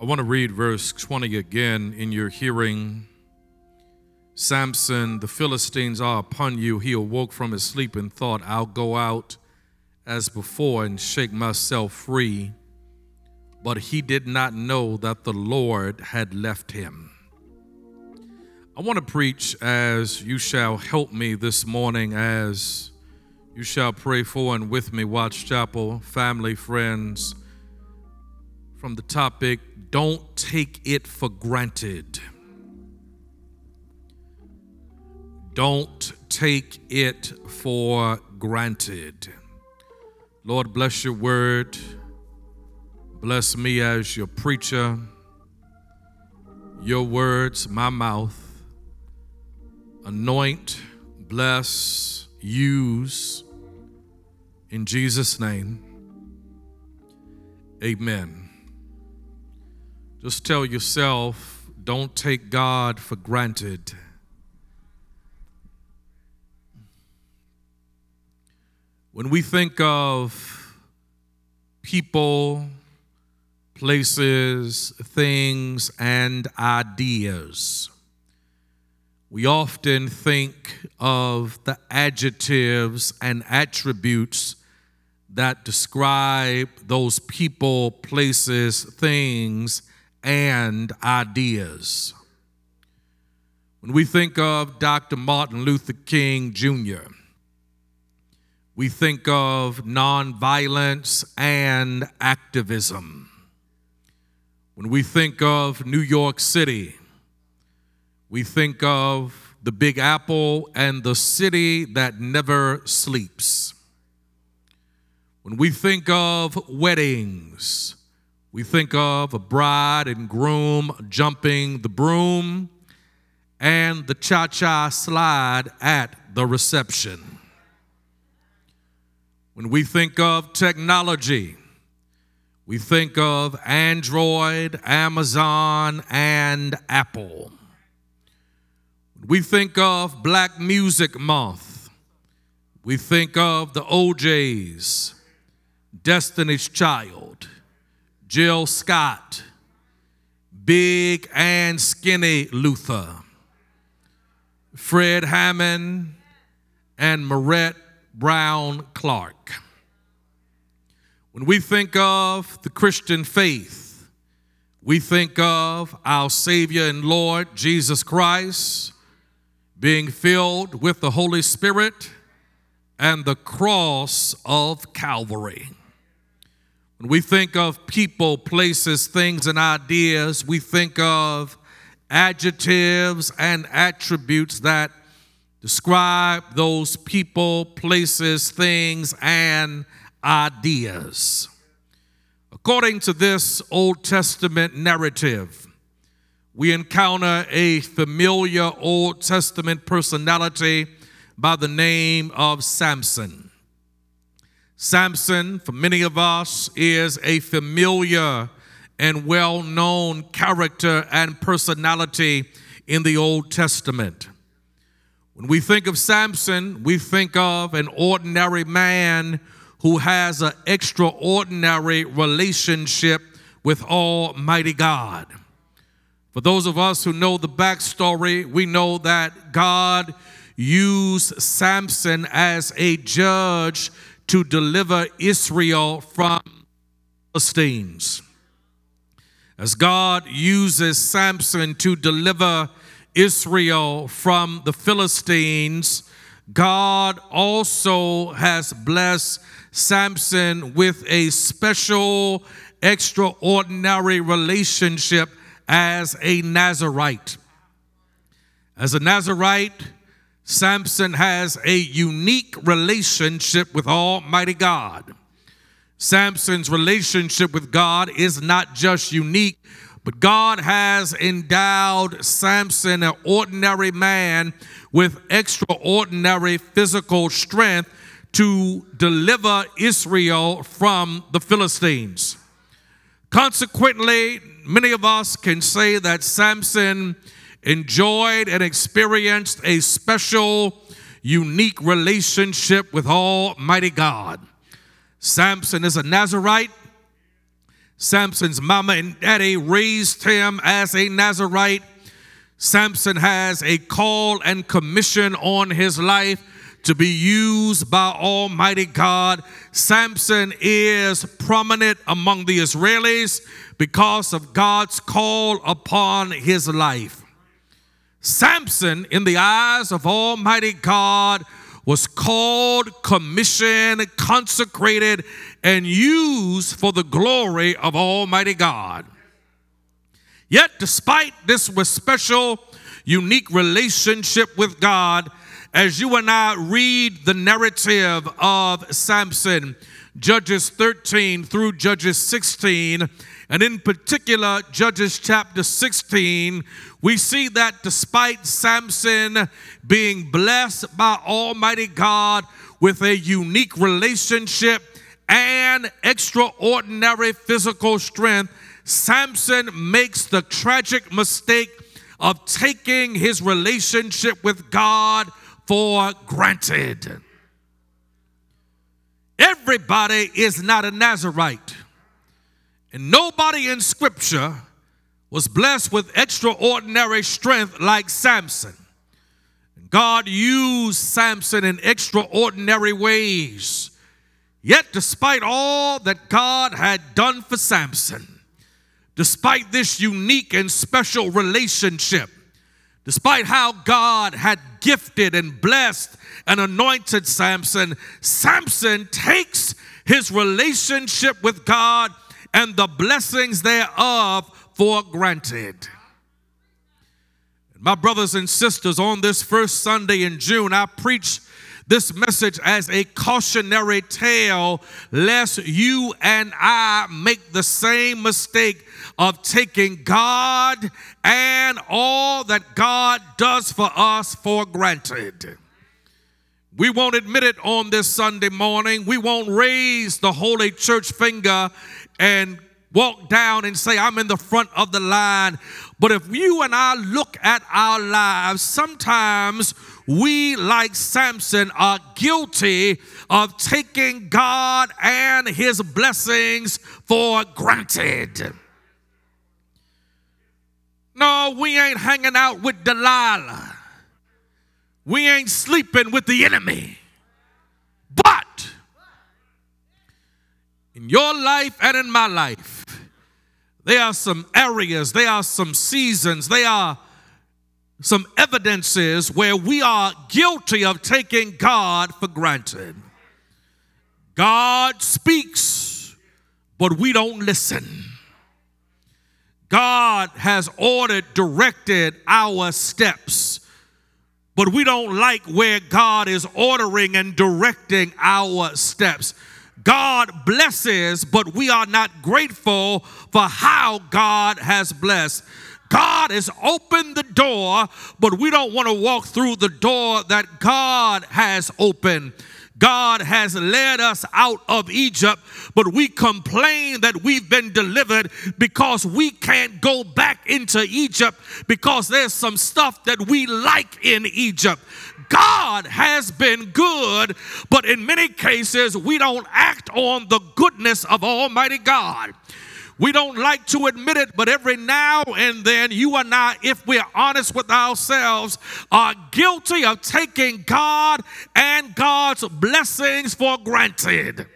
I want to read verse 20 again in your hearing. Samson, the Philistines are upon you. He awoke from his sleep and thought, I'll go out as before and shake myself free. But he did not know that the Lord had left him. I want to preach as you shall help me this morning, as you shall pray for and with me, Watch Chapel, family, friends, from the topic, Don't Take It for Granted. Don't take it for granted. Lord, bless your word. Bless me as your preacher. Your words, my mouth. Anoint, bless, use. In Jesus' name, amen. Just tell yourself don't take God for granted. When we think of people, places, things, and ideas, we often think of the adjectives and attributes that describe those people, places, things, and ideas. When we think of Dr. Martin Luther King Jr., we think of nonviolence and activism. When we think of New York City, we think of the Big Apple and the city that never sleeps. When we think of weddings, we think of a bride and groom jumping the broom and the cha cha slide at the reception. When we think of technology, we think of Android, Amazon, and Apple. When we think of Black Music Month, we think of the O'Jays, Destiny's Child, Jill Scott, Big and Skinny Luther, Fred Hammond, and Marette Brown Clark. When we think of the Christian faith, we think of our Savior and Lord Jesus Christ being filled with the Holy Spirit and the cross of Calvary. When we think of people, places, things, and ideas, we think of adjectives and attributes that describe those people, places, things, and ideas. According to this Old Testament narrative, we encounter a familiar Old Testament personality by the name of Samson. Samson, for many of us, is a familiar and well known character and personality in the Old Testament. When we think of Samson, we think of an ordinary man who has an extraordinary relationship with Almighty God. For those of us who know the backstory, we know that God used Samson as a judge to deliver Israel from Philistines. As God uses Samson to deliver Israel from the Philistines, God also has blessed Samson with a special, extraordinary relationship as a Nazarite. As a Nazarite, Samson has a unique relationship with Almighty God. Samson's relationship with God is not just unique, but God has endowed Samson, an ordinary man, with extraordinary physical strength to deliver Israel from the Philistines. Consequently, many of us can say that Samson enjoyed and experienced a special, unique relationship with Almighty God. Samson is a Nazarite. Samson's mama and daddy raised him as a Nazarite. Samson has a call and commission on his life to be used by Almighty God. Samson is prominent among the Israelis because of God's call upon his life. Samson, in the eyes of Almighty God, was called, commissioned, consecrated, and used for the glory of Almighty God. Yet, despite this special, unique relationship with God, as you and I read the narrative of Samson, Judges 13 through Judges 16, and in particular, Judges chapter 16, we see that despite Samson being blessed by Almighty God with a unique relationship and extraordinary physical strength, Samson makes the tragic mistake of taking his relationship with God for granted. Everybody is not a Nazarite, and nobody in Scripture was blessed with extraordinary strength like Samson. God used Samson in extraordinary ways. Yet, despite all that God had done for Samson, despite this unique and special relationship, despite how God had gifted and blessed and anointed Samson, Samson takes his relationship with God and the blessings thereof for granted. My brothers and sisters, on this first Sunday in June, I preach this message as a cautionary tale lest you and I make the same mistake of taking God and all that God does for us for granted. We won't admit it on this Sunday morning. We won't raise the Holy Church finger and walk down and say, I'm in the front of the line. But if you and I look at our lives, sometimes we, like Samson, are guilty of taking God and his blessings for granted. No, we ain't hanging out with Delilah. We ain't sleeping with the enemy. But in your life and in my life, there are some areas, there are some seasons, there are some evidences where we are guilty of taking God for granted. God speaks, but we don't listen. God has ordered, directed our steps, but we don't like where God is ordering and directing our steps. God blesses, but we are not grateful for how God has blessed. God has opened the door, but we don't want to walk through the door that God has opened. God has led us out of Egypt, but we complain that we've been delivered because we can't go back into Egypt because there's some stuff that we like in Egypt. God has been good, but in many cases, we don't act on the goodness of Almighty God. We don't like to admit it, but every now and then, you and I, if we're honest with ourselves, are guilty of taking God and God's blessings for granted.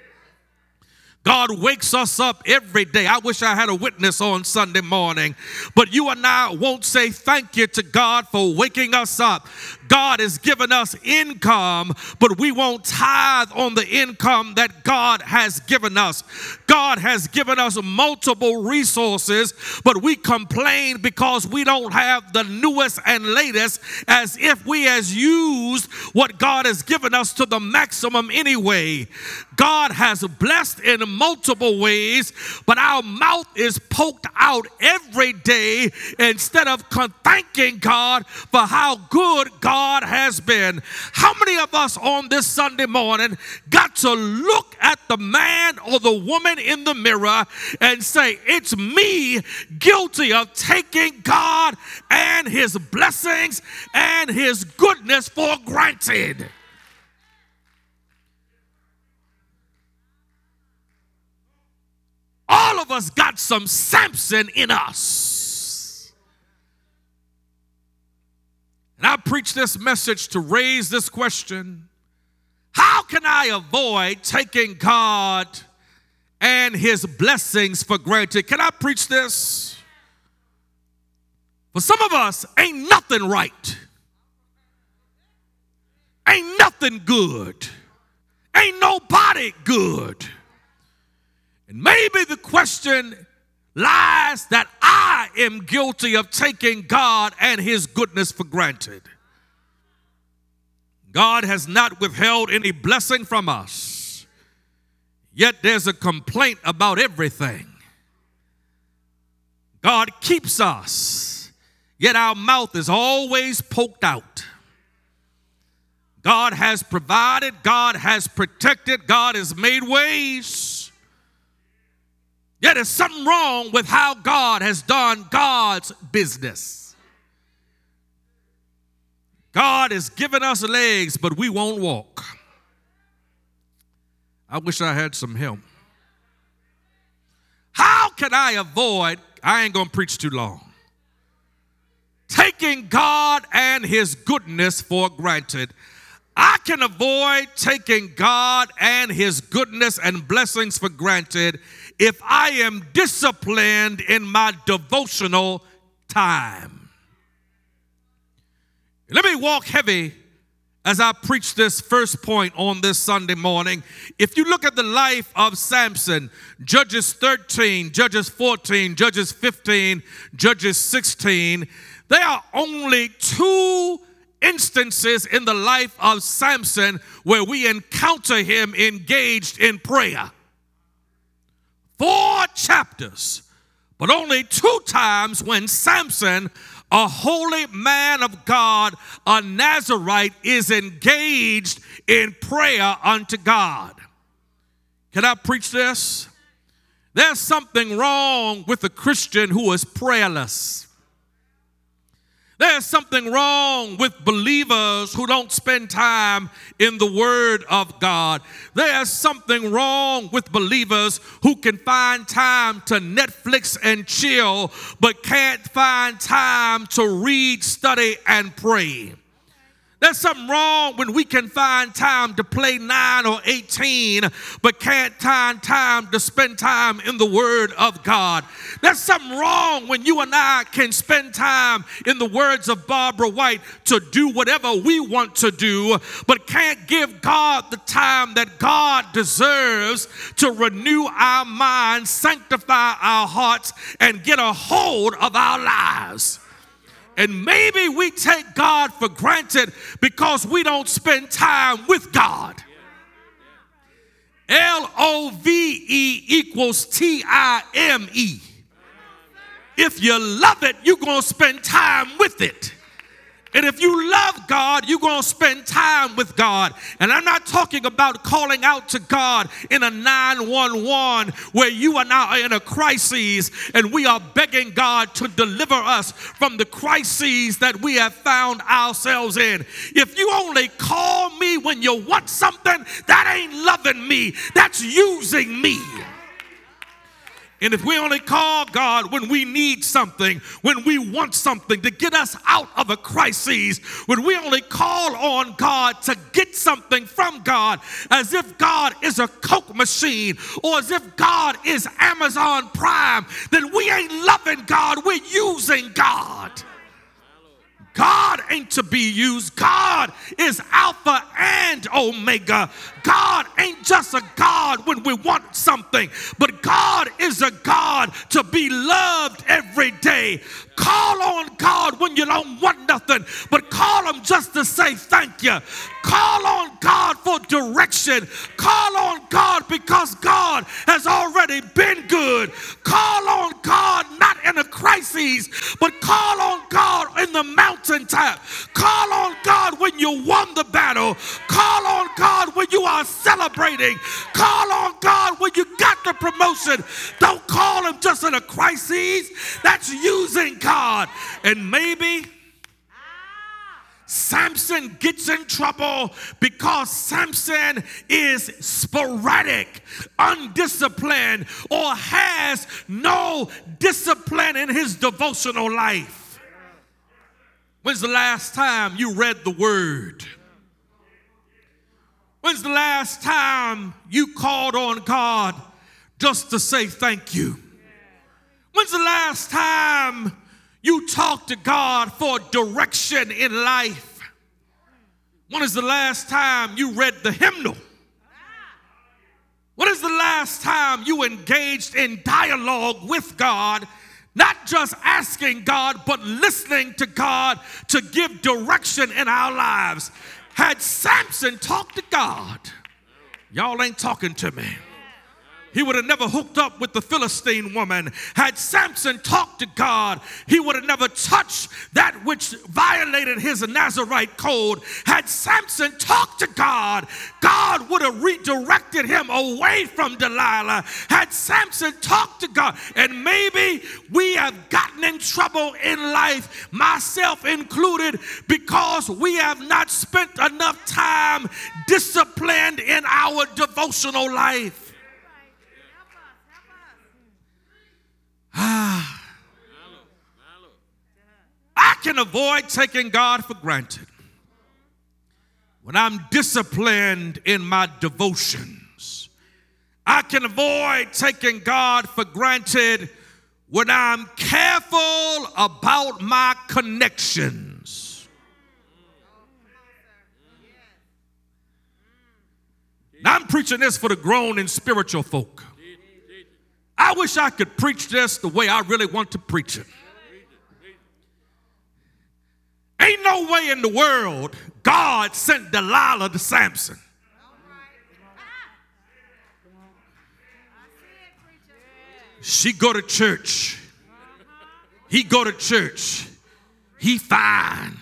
God wakes us up every day. I wish I had a witness on Sunday morning, but you and I won't say thank you to God for waking us up. God has given us income, but we won't tithe on the income that God has given us. God has given us multiple resources, but we complain because we don't have the newest and latest as if we has used what God has given us to the maximum anyway. God has blessed in multiple ways, but our mouth is poked out every day instead of thanking God for how good God has been. How many of us on this Sunday morning got to look at the man or the woman in the mirror and say, It's me guilty of taking God and his blessings and his goodness for granted? All of us got some Samson in us. And I preach this message to raise this question How can I avoid taking God and his blessings for granted? Can I preach this? For some of us, ain't nothing right, ain't nothing good, ain't nobody good. And maybe the question lies that I am guilty of taking God and His goodness for granted. God has not withheld any blessing from us, yet there's a complaint about everything. God keeps us, yet our mouth is always poked out. God has provided, God has protected, God has made ways. Yet there's something wrong with how God has done God's business. God has given us legs, but we won't walk. I wish I had some help. How can I avoid? I ain't gonna preach too long. Taking God and His goodness for granted. I can avoid taking God and His goodness and blessings for granted if I am disciplined in my devotional time. Let me walk heavy as I preach this first point on this Sunday morning. If you look at the life of Samson, Judges 13, Judges 14, Judges 15, Judges 16, there are only two instances in the life of Samson where we encounter him engaged in prayer four chapters, but only two times when Samson, a holy man of God, a Nazarite, is engaged in prayer unto God. Can I preach this? There's something wrong with a Christian who is prayerless. There's something wrong with believers who don't spend time in the Word of God. There's something wrong with believers who can find time to Netflix and chill, but can't find time to read, study, and pray. There's something wrong when we can find time to play 9 or 18, but can't find time to spend time in the Word of God. There's something wrong when you and I can spend time, in the words of Barbara White, to do whatever we want to do, but can't give God the time that God deserves to renew our minds, sanctify our hearts, and get a hold of our lives. And maybe we take God for granted because we don't spend time with God. L O V E equals T I M E. If you love it, you're going to spend time with it. And if you love God, you're going to spend time with God. And I'm not talking about calling out to God in a 911 where you and I are now in a crisis and we are begging God to deliver us from the crises that we have found ourselves in. If you only call me when you want something, that ain't loving me, that's using me. And if we only call God when we need something, when we want something to get us out of a crisis, when we only call on God to get something from God, as if God is a Coke machine or as if God is Amazon Prime, then we ain't loving God, we're using God. God ain't to be used. God is Alpha and Omega. God ain't just a God when we want something, but God is a God to be loved every day. Call on God when you don't want nothing, but call Him just to say thank you. Call on God for direction. Call on God because God has already been good. Call on God not in a crisis, but call on God in the mountaintop. Call on God when you won the battle. Call on God when you are celebrating. Call on God when you got the promotion. Don't call Him just in a crisis. That's using God. And maybe Samson gets in trouble because Samson is sporadic, undisciplined, or has no discipline in his devotional life. When's the last time you read the word? When's the last time you called on God just to say thank you? When's the last time you talked to God for direction in life? When is the last time you read the hymnal? When is the last time you engaged in dialogue with God, not just asking God, but listening to God to give direction in our lives? Had Samson talked to God, y'all ain't talking to me he would have never hooked up with the Philistine woman. Had Samson talked to God, he would have never touched that which violated his Nazarite code. Had Samson talked to God, God would have redirected him away from Delilah. Had Samson talked to God, and maybe we have gotten in trouble in life, myself included, because we have not spent enough time disciplined in our devotional life. Ah. I can avoid taking God for granted when I'm disciplined in my devotions. I can avoid taking God for granted when I'm careful about my connections. Now, I'm preaching this for the grown and spiritual folk. I wish I could preach this the way I really want to preach it. Ain't no way in the world God sent Delilah to Samson. She go to church. He go to church. He fine.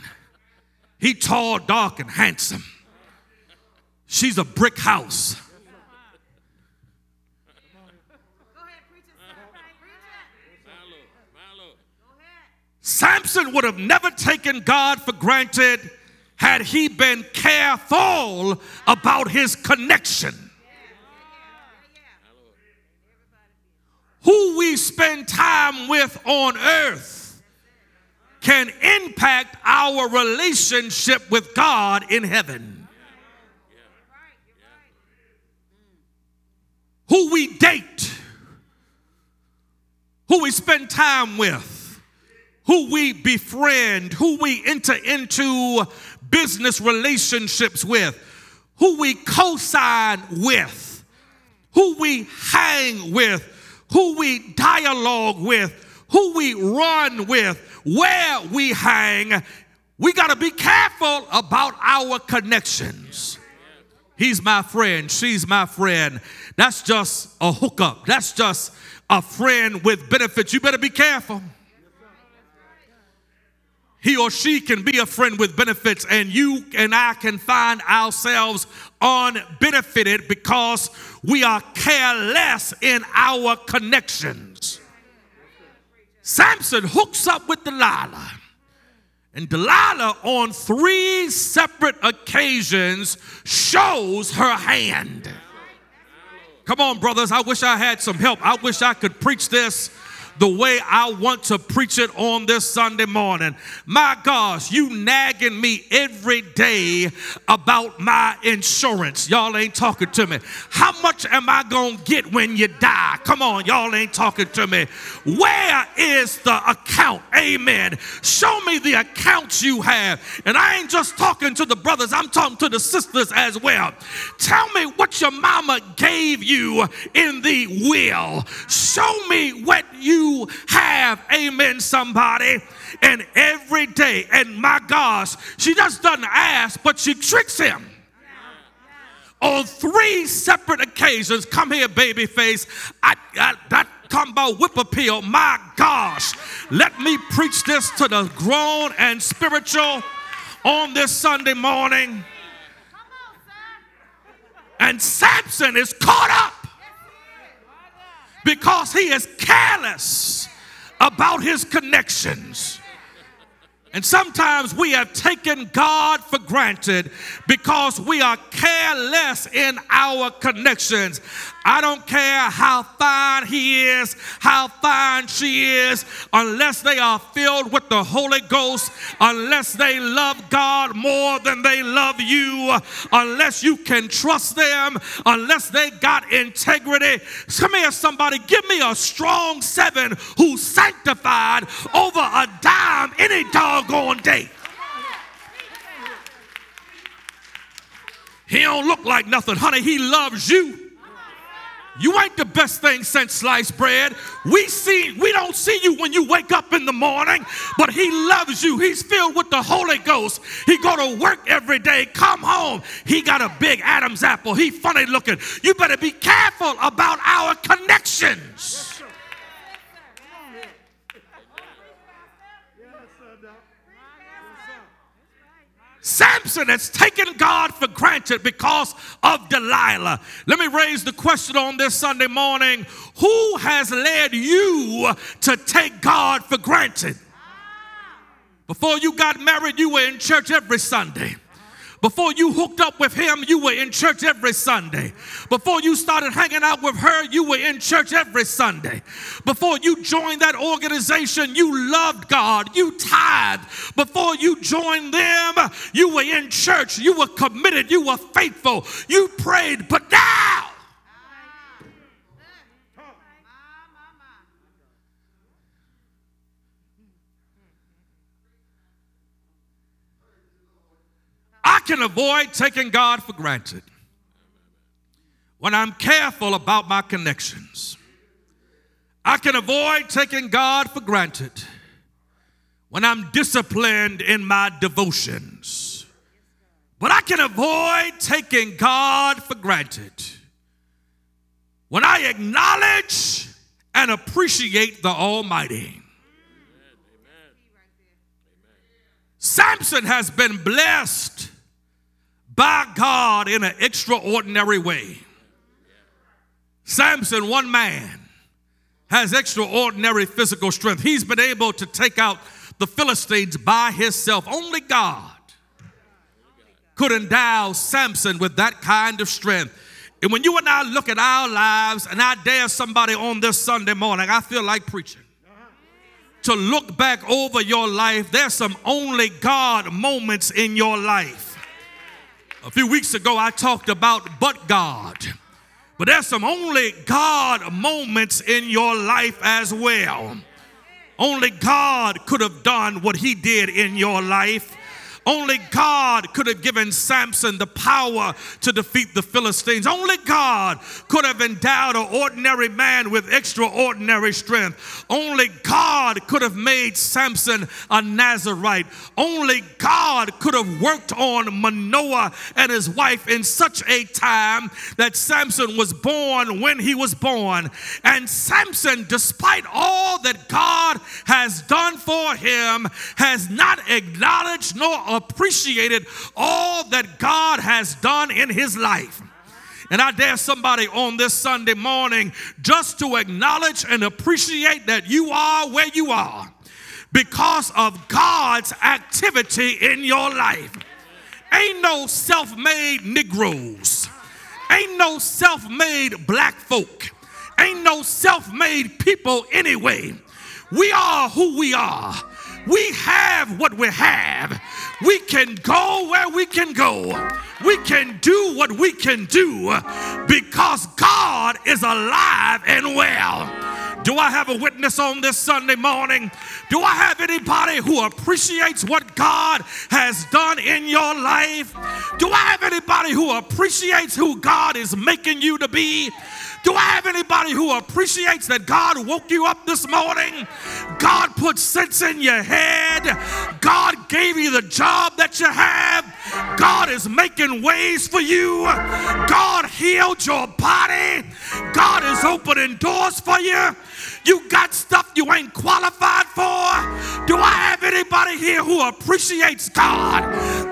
He tall, dark, and handsome. She's a brick house. Samson would have never taken God for granted had he been careful about his connection. Who we spend time with on earth can impact our relationship with God in heaven. Who we date, who we spend time with who we befriend, who we enter into business relationships with, who we co sign with, who we hang with, who we dialogue with, who we run with, where we hang. We got to be careful about our connections. He's my friend, she's my friend. That's just a hookup, that's just a friend with benefits. You better be careful he or she can be a friend with benefits, and you and I can find ourselves unbenefited because we are careless in our connections. Samson hooks up with Delilah, and Delilah, on three separate occasions, shows her hand. Come on, brothers, I wish I had some help. I wish I could preach this the way I want to preach it on this Sunday morning. My gosh, you nagging me every day about my insurance. Y'all ain't talking to me. How much am I going to get when you die? Come on, y'all ain't talking to me. Where is the account? Amen. Show me the accounts you have. And I ain't just talking to the brothers, I'm talking to the sisters as well. Tell me what your mama gave you in the will. Show me what you you have. Amen, somebody. And every day, and my gosh, she just doesn't ask, but she tricks him. On three separate occasions, come here, baby face. I, I, that come about whip appeal. My gosh, let me preach this to the grown and spiritual on this Sunday morning. And Samson is caught up because he is careless about his connections. And sometimes we have taken God for granted because we are careless in our connections. I don't care how fine he is, how fine she is, unless they are filled with the Holy Ghost, unless they love God more than they love you, unless you can trust them, unless they got integrity. Come here, somebody, give me a strong seven who's sanctified over a dime any doggone day. He don't look like nothing, honey. He loves you. You ain't the best thing since sliced bread. We see we don't see you when you wake up in the morning, but he loves you. He's filled with the Holy Ghost. He go to work every day, come home. He got a big Adam's apple. He funny looking. You better be careful about our connections. Samson has taken God for granted because of Delilah. Let me raise the question on this Sunday morning Who has led you to take God for granted? Before you got married, you were in church every Sunday. Before you hooked up with him, you were in church every Sunday. Before you started hanging out with her, you were in church every Sunday. Before you joined that organization, you loved God, you tithed. Before you joined them, you were in church, you were committed, you were faithful, you prayed. But now, I can avoid taking God for granted when I'm careful about my connections. I can avoid taking God for granted when I'm disciplined in my devotions. But I can avoid taking God for granted when I acknowledge and appreciate the Almighty. Samson has been blessed by God in an extraordinary way. Samson, one man, has extraordinary physical strength. He's been able to take out the Philistines by himself. Only God could endow Samson with that kind of strength. And when you and I look at our lives, and I dare somebody on this Sunday morning, I feel like preaching to look back over your life, there's some only God moments in your life. A few weeks ago, I talked about but God. But there's some only God moments in your life as well. Only God could have done what He did in your life. Only God could have given Samson the power to defeat the Philistines. Only God could have endowed an ordinary man with extraordinary strength. Only God could have made Samson a Nazarite. Only God could have worked on Manoah and his wife in such a time that Samson was born when he was born. And Samson, despite all that God has done for him, has not acknowledged nor appreciated all that God has done in his life. And I dare somebody on this Sunday morning just to acknowledge and appreciate that you are where you are because of God's activity in your life. Ain't no self made Negroes, ain't no self made black folk, ain't no self made people anyway. We are who we are. We have what we have. We can go where we can go. We can do what we can do because God is alive and well. Do I have a witness on this Sunday morning? Do I have anybody who appreciates what God has done in your life? Do I have anybody who appreciates who God is making you to be? Do I have anybody who appreciates that God woke you up this morning? God put sense in your head. God gave you the job that you have. God is making ways for you. God healed your body. God is opening doors for you. You got stuff you ain't qualified for. Do I have anybody here who appreciates God?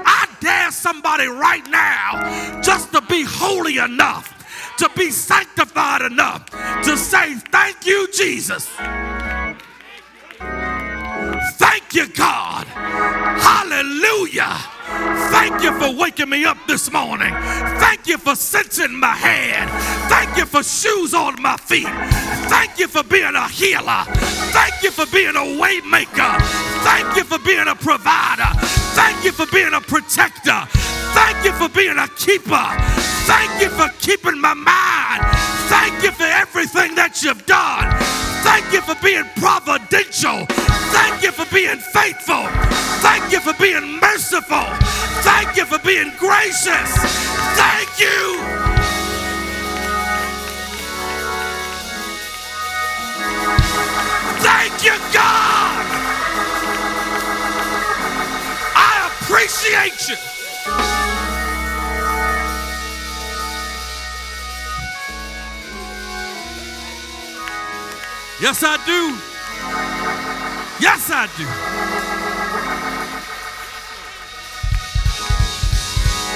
I dare somebody right now just to be holy enough to be sanctified enough to say, Thank you, Jesus. Thank you, God. Hallelujah. Thank you for waking me up this morning. Thank you for sensing my hand. Thank you for shoes on my feet. Thank you for being a healer. Thank you for being a waymaker. Thank you for being a provider. Thank you for being a protector. For being a keeper. Thank you for keeping my mind. Thank you for everything that you've done. Thank you for being providential. Thank you for being faithful. Thank you for being merciful. Thank you for being gracious. Thank you. Thank you, God. I appreciate you. Yes, I do. Yes, I do.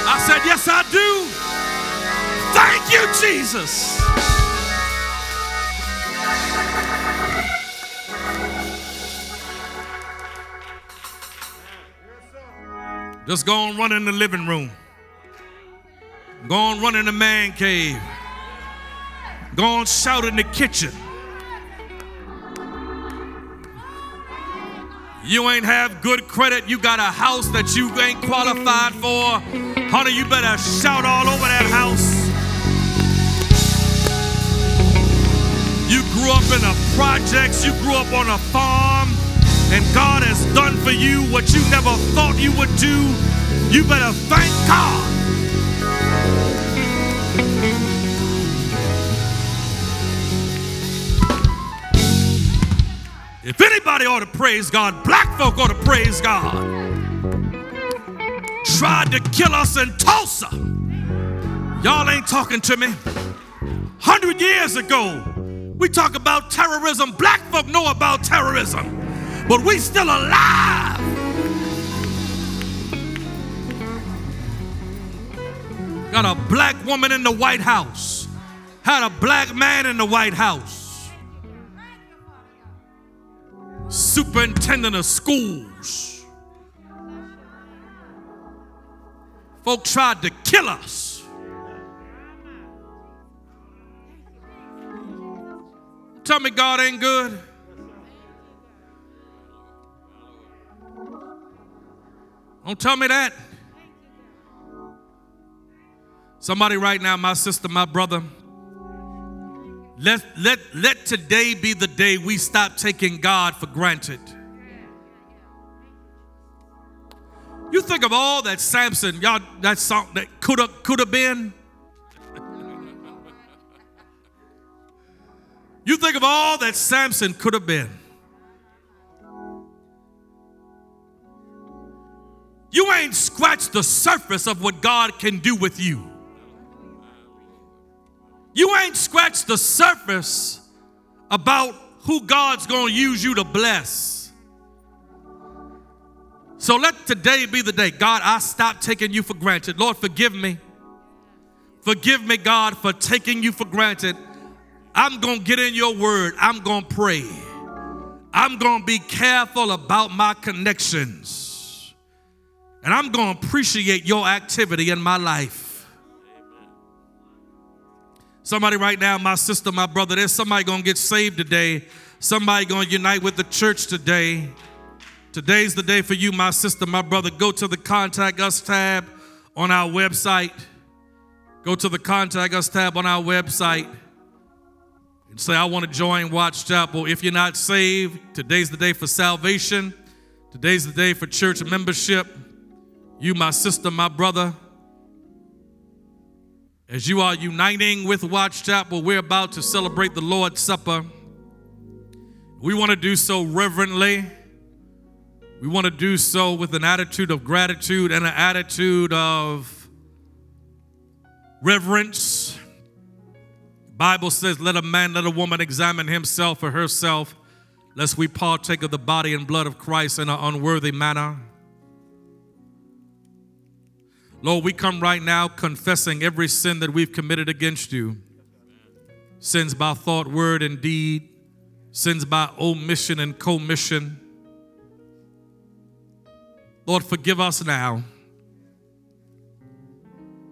I said, Yes, I do. Thank you, Jesus. Just go and run in the living room. Go and run in the man cave. Go and shout in the kitchen. You ain't have good credit. You got a house that you ain't qualified for. Honey, you better shout all over that house. You grew up in a projects, you grew up on a farm, and God has done for you what you never thought you would do. You better thank God. If anybody ought to praise God, black folk ought to praise God. Tried to kill us in Tulsa. Y'all ain't talking to me. Hundred years ago, we talk about terrorism. Black folk know about terrorism, but we still alive. Got a black woman in the White House. Had a black man in the White House. Superintendent of schools. Folk tried to kill us. Tell me God ain't good. Don't tell me that. Somebody right now, my sister, my brother, let, let, let today be the day we stop taking God for granted. You think of all that Samson, y'all, that song that could have could have been. you think of all that Samson could have been. You ain't scratched the surface of what God can do with you. You ain't scratched the surface about who God's going to use you to bless. So let today be the day. God, I stop taking you for granted. Lord, forgive me. Forgive me, God, for taking you for granted. I'm going to get in your word. I'm going to pray. I'm going to be careful about my connections. And I'm going to appreciate your activity in my life. Somebody right now, my sister, my brother, there's somebody gonna get saved today. Somebody gonna unite with the church today. Today's the day for you, my sister, my brother. Go to the contact us tab on our website. Go to the contact us tab on our website and say, I want to join Watch Chapel. If you're not saved, today's the day for salvation. Today's the day for church membership. You, my sister, my brother, as you are uniting with Watch Chapel, we're about to celebrate the Lord's Supper. We want to do so reverently. We want to do so with an attitude of gratitude and an attitude of reverence. The Bible says, Let a man, let a woman examine himself or herself, lest we partake of the body and blood of Christ in an unworthy manner. Lord, we come right now confessing every sin that we've committed against you sins by thought, word, and deed, sins by omission and commission. Lord, forgive us now.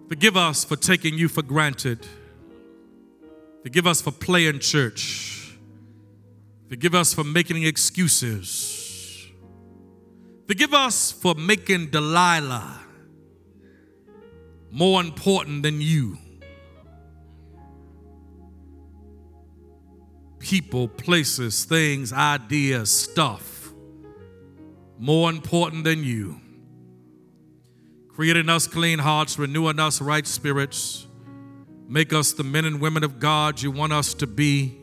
Forgive us for taking you for granted. Forgive us for playing church. Forgive us for making excuses. Forgive us for making Delilah more important than you. People, places, things, ideas, stuff more important than you. Creating us clean hearts, renewing us right spirits, make us the men and women of God you want us to be.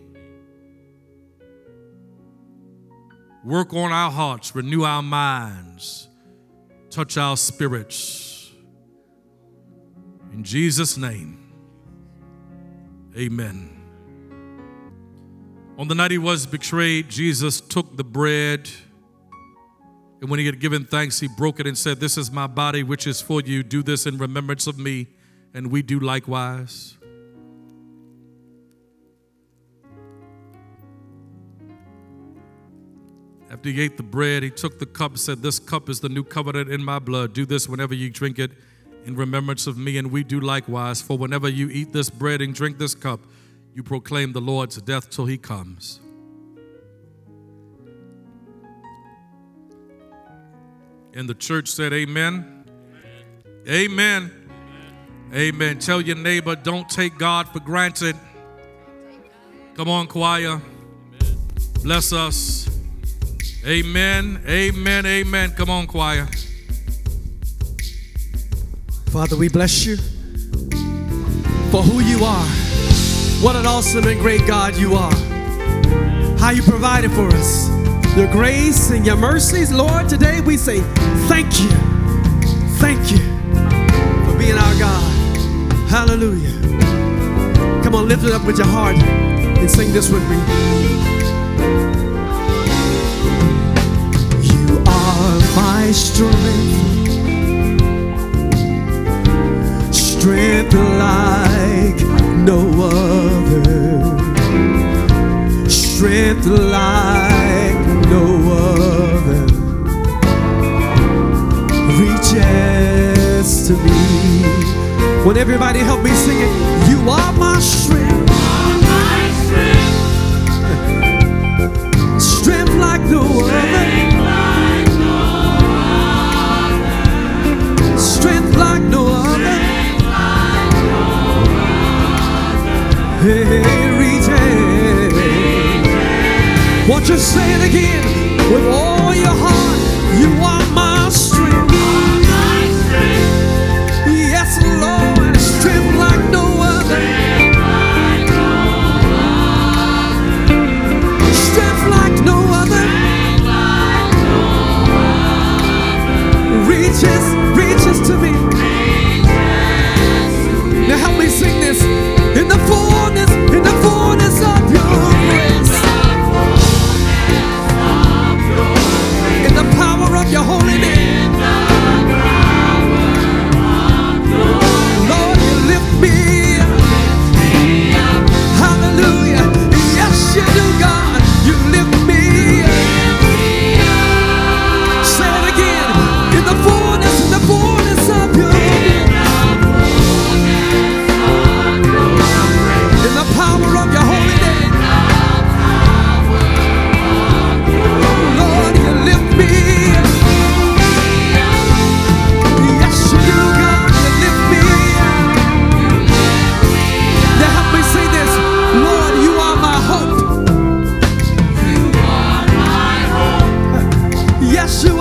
Work on our hearts, renew our minds, touch our spirits. In Jesus' name, amen. On the night he was betrayed, Jesus took the bread. And when he had given thanks, he broke it and said, This is my body, which is for you. Do this in remembrance of me. And we do likewise. After he ate the bread, he took the cup said, This cup is the new covenant in my blood. Do this whenever you drink it in remembrance of me. And we do likewise. For whenever you eat this bread and drink this cup, you proclaim the Lord's death till he comes. And the church said, Amen. Amen. Amen. Tell your neighbor, don't take God for granted. Come on, choir. Bless us. Amen. Amen. Amen. Come on, choir. Father, we bless you for who you are. What an awesome and great God you are. How you provided for us your grace and your mercies, Lord. Today we say thank you. Thank you for being our God. Hallelujah. Come on, lift it up with your heart and sing this with me. You are my strength, strength like no other, strength like no other reaches to me. When everybody help me sing it, you are my strength. Strength like no other. Won't say it again with all your heart? Yes, you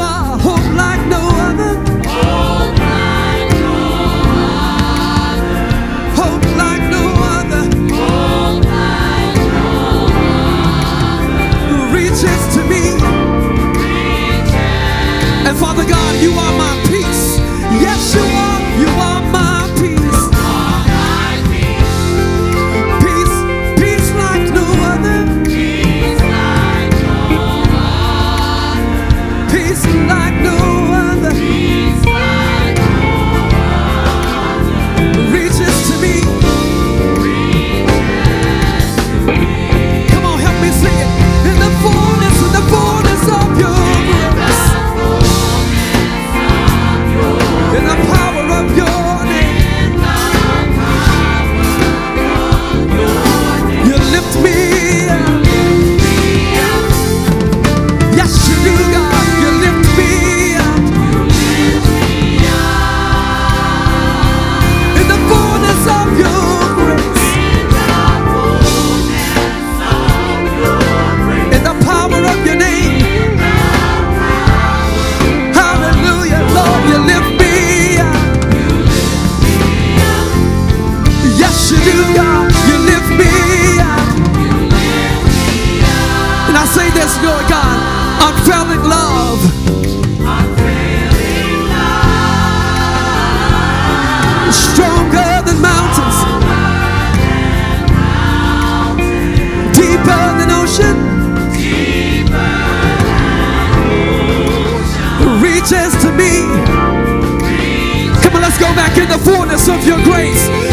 the fullness of your grace.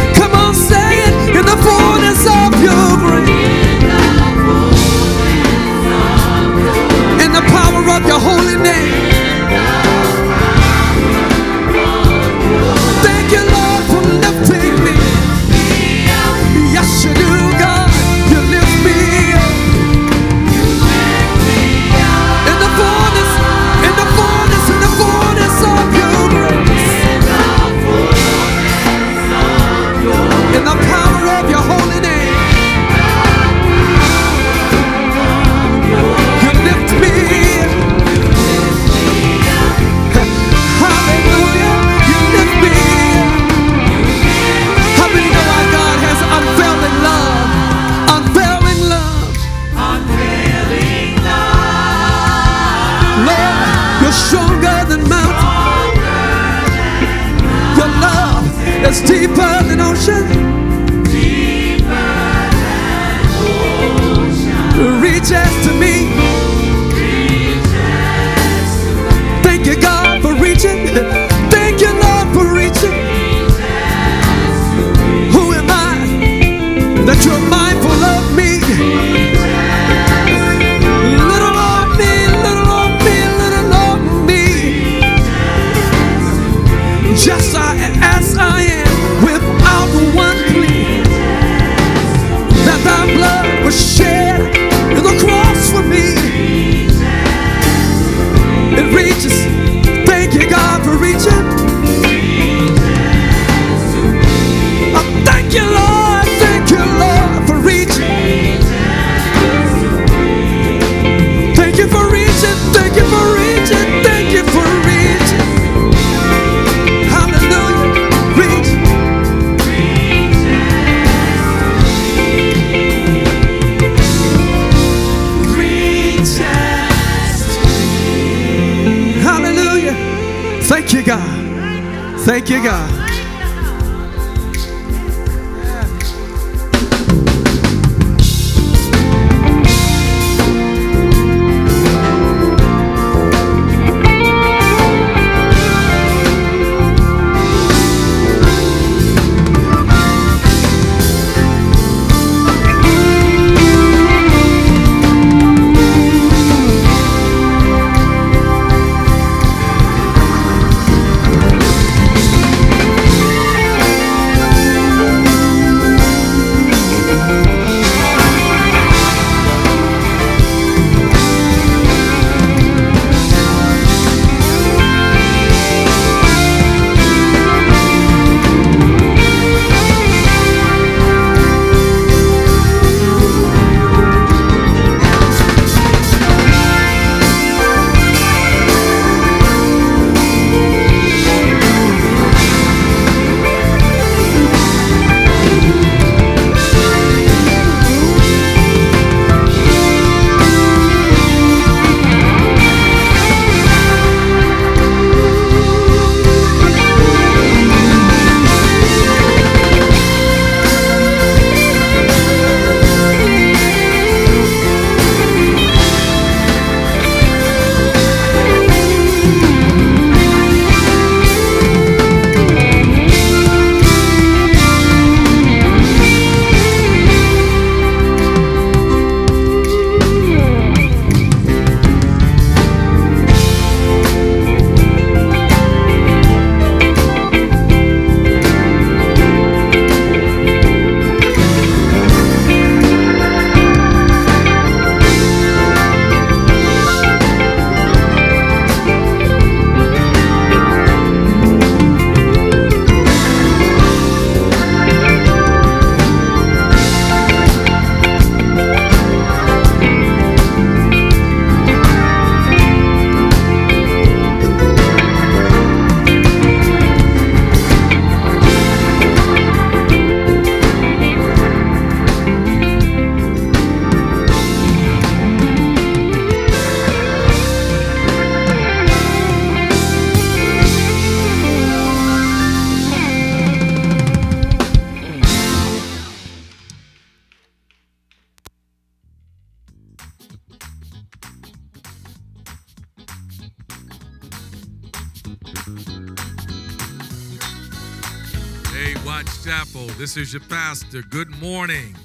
This is your pastor. Good morning.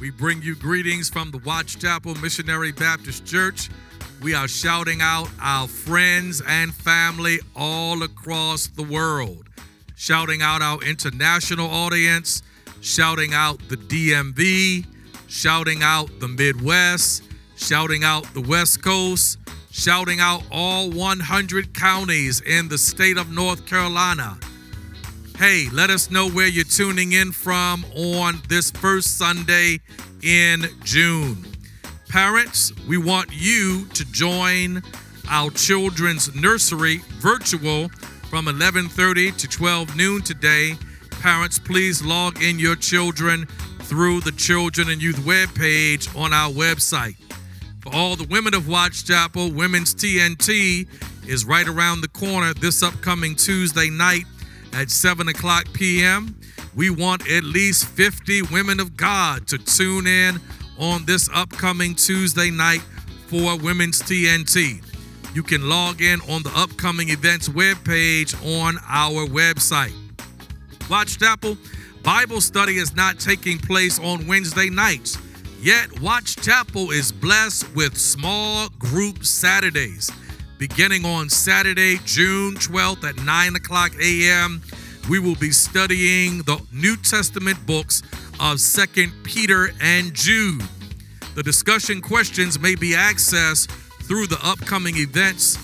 We bring you greetings from the Watts Chapel Missionary Baptist Church. We are shouting out our friends and family all across the world, shouting out our international audience, shouting out the DMV, shouting out the Midwest, shouting out the West Coast, shouting out all 100 counties in the state of North Carolina. Hey, let us know where you're tuning in from on this first Sunday in June. Parents, we want you to join our children's nursery virtual from 11:30 to 12 noon today. Parents, please log in your children through the Children and Youth web page on our website. For all the women of Watts Chapel, Women's TNT is right around the corner this upcoming Tuesday night at 7 o'clock p.m. We want at least 50 women of God to tune in on this upcoming Tuesday night for Women's TNT. You can log in on the upcoming events webpage on our website. Watts Chapel Bible study is not taking place on Wednesday nights. Yet, Watts Chapel is blessed with small group Saturdays. Beginning on Saturday, June 12th at 9 o'clock a.m., we will be studying the New Testament books of 2nd Peter and Jude. The discussion questions may be accessed through the upcoming events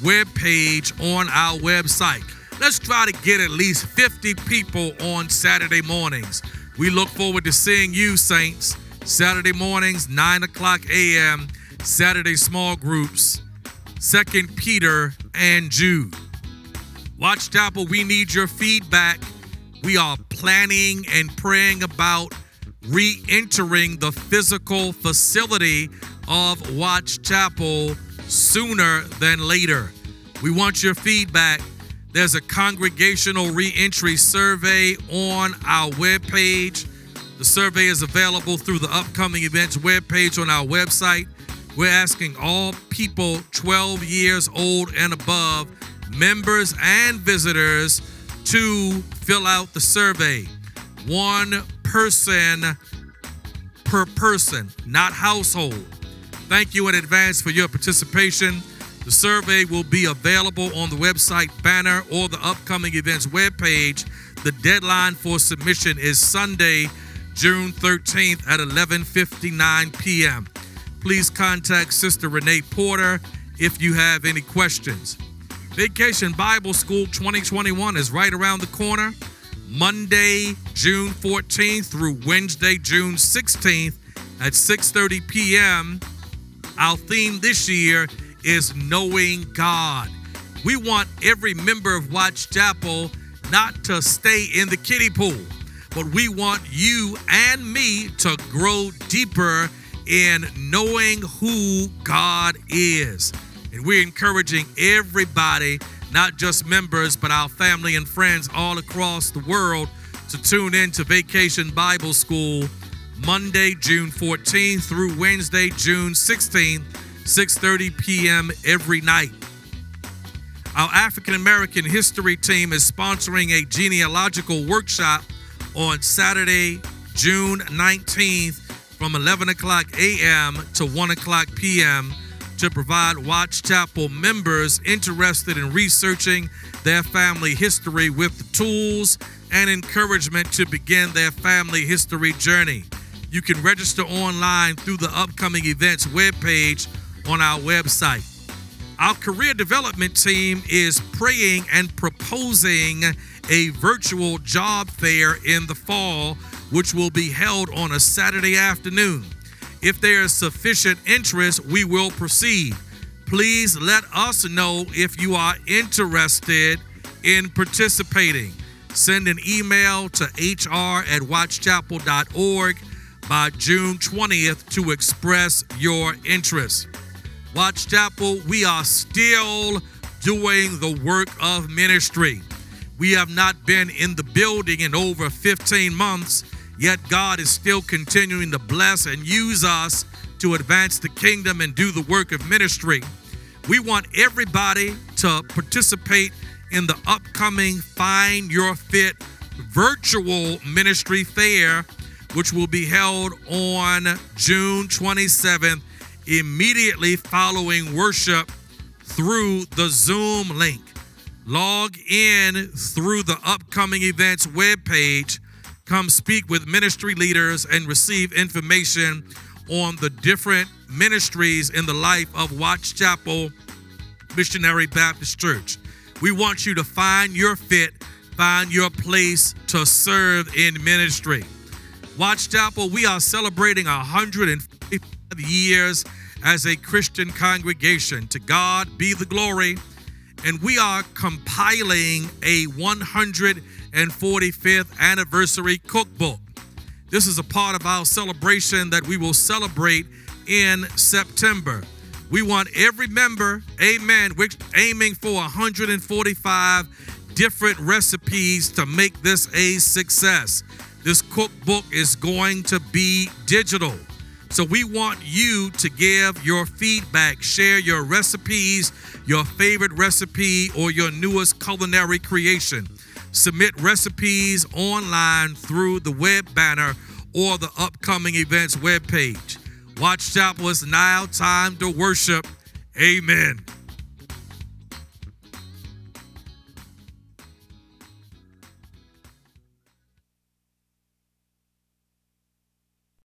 webpage on our website. Let's try to get at least 50 people on Saturday mornings. We look forward to seeing you, Saints. Saturday mornings, 9 o'clock a.m., Saturday small groups, 2nd Peter and Jude. Watts Chapel, we need your feedback. We are planning and praying about re entering the physical facility of Watts Chapel sooner than later. We want your feedback. There's a congregational re entry survey on our webpage. The survey is available through the upcoming events webpage on our website. We're asking all people 12 years old and above, members and visitors, to fill out the survey. One person per person, not household. Thank you in advance for your participation. The survey will be available on the website banner or the upcoming events webpage. The deadline for submission is Sunday, June 13th at 11:59 p.m. Please contact Sister Renee Porter if you have any questions. Vacation Bible School 2021 is right around the corner. Monday, June 14th through Wednesday, June 16th at 6:30 p.m. Our theme this year is knowing God. We want every member of Watts Chapel not to stay in the kiddie pool, but we want you and me to grow deeper in knowing who God is. And we're encouraging everybody, not just members, but our family and friends all across the world to tune in to Vacation Bible School Monday, June 14th through Wednesday, June 16th, 6:30 p.m. every night. Our African American History team is sponsoring a genealogical workshop on Saturday, June 19th from 11 o'clock a.m. to 1 o'clock p.m. to provide Watts Chapel members interested in researching their family history with the tools and encouragement to begin their family history journey. You can register online through the upcoming events webpage on our website. Our career development team is praying and proposing a virtual job fair in the fall, which will be held on a Saturday afternoon. If there is sufficient interest, we will proceed. Please let us know if you are interested in participating. Send an email to hr at wattschapel.org by June 20th to express your interest. Watts Chapel, we are still doing the work of ministry. We have not been in the building in over 15 months, yet God is still continuing to bless and use us to advance the kingdom and do the work of ministry. We want everybody to participate in the upcoming Find Your Fit virtual ministry fair, which will be held on June 27th, immediately following worship through the Zoom link. Log in through the upcoming events webpage. Come speak with ministry leaders and receive information on the different ministries in the life of Watts Chapel Missionary Baptist Church. We want you to find your fit, find your place to serve in ministry. Watts Chapel, we are celebrating 155 years as a Christian congregation. To God be the glory. And we are compiling a 145th anniversary cookbook. This is a part of our celebration that we will celebrate in September. We want every member, amen, we're aiming for 145 different recipes to make this a success. This cookbook is going to be digital. So we want you to give your feedback, share your recipes, your favorite recipe, or your newest culinary creation. Submit recipes online through the web banner or the upcoming events webpage. Watts Chapel is now time to worship. Amen.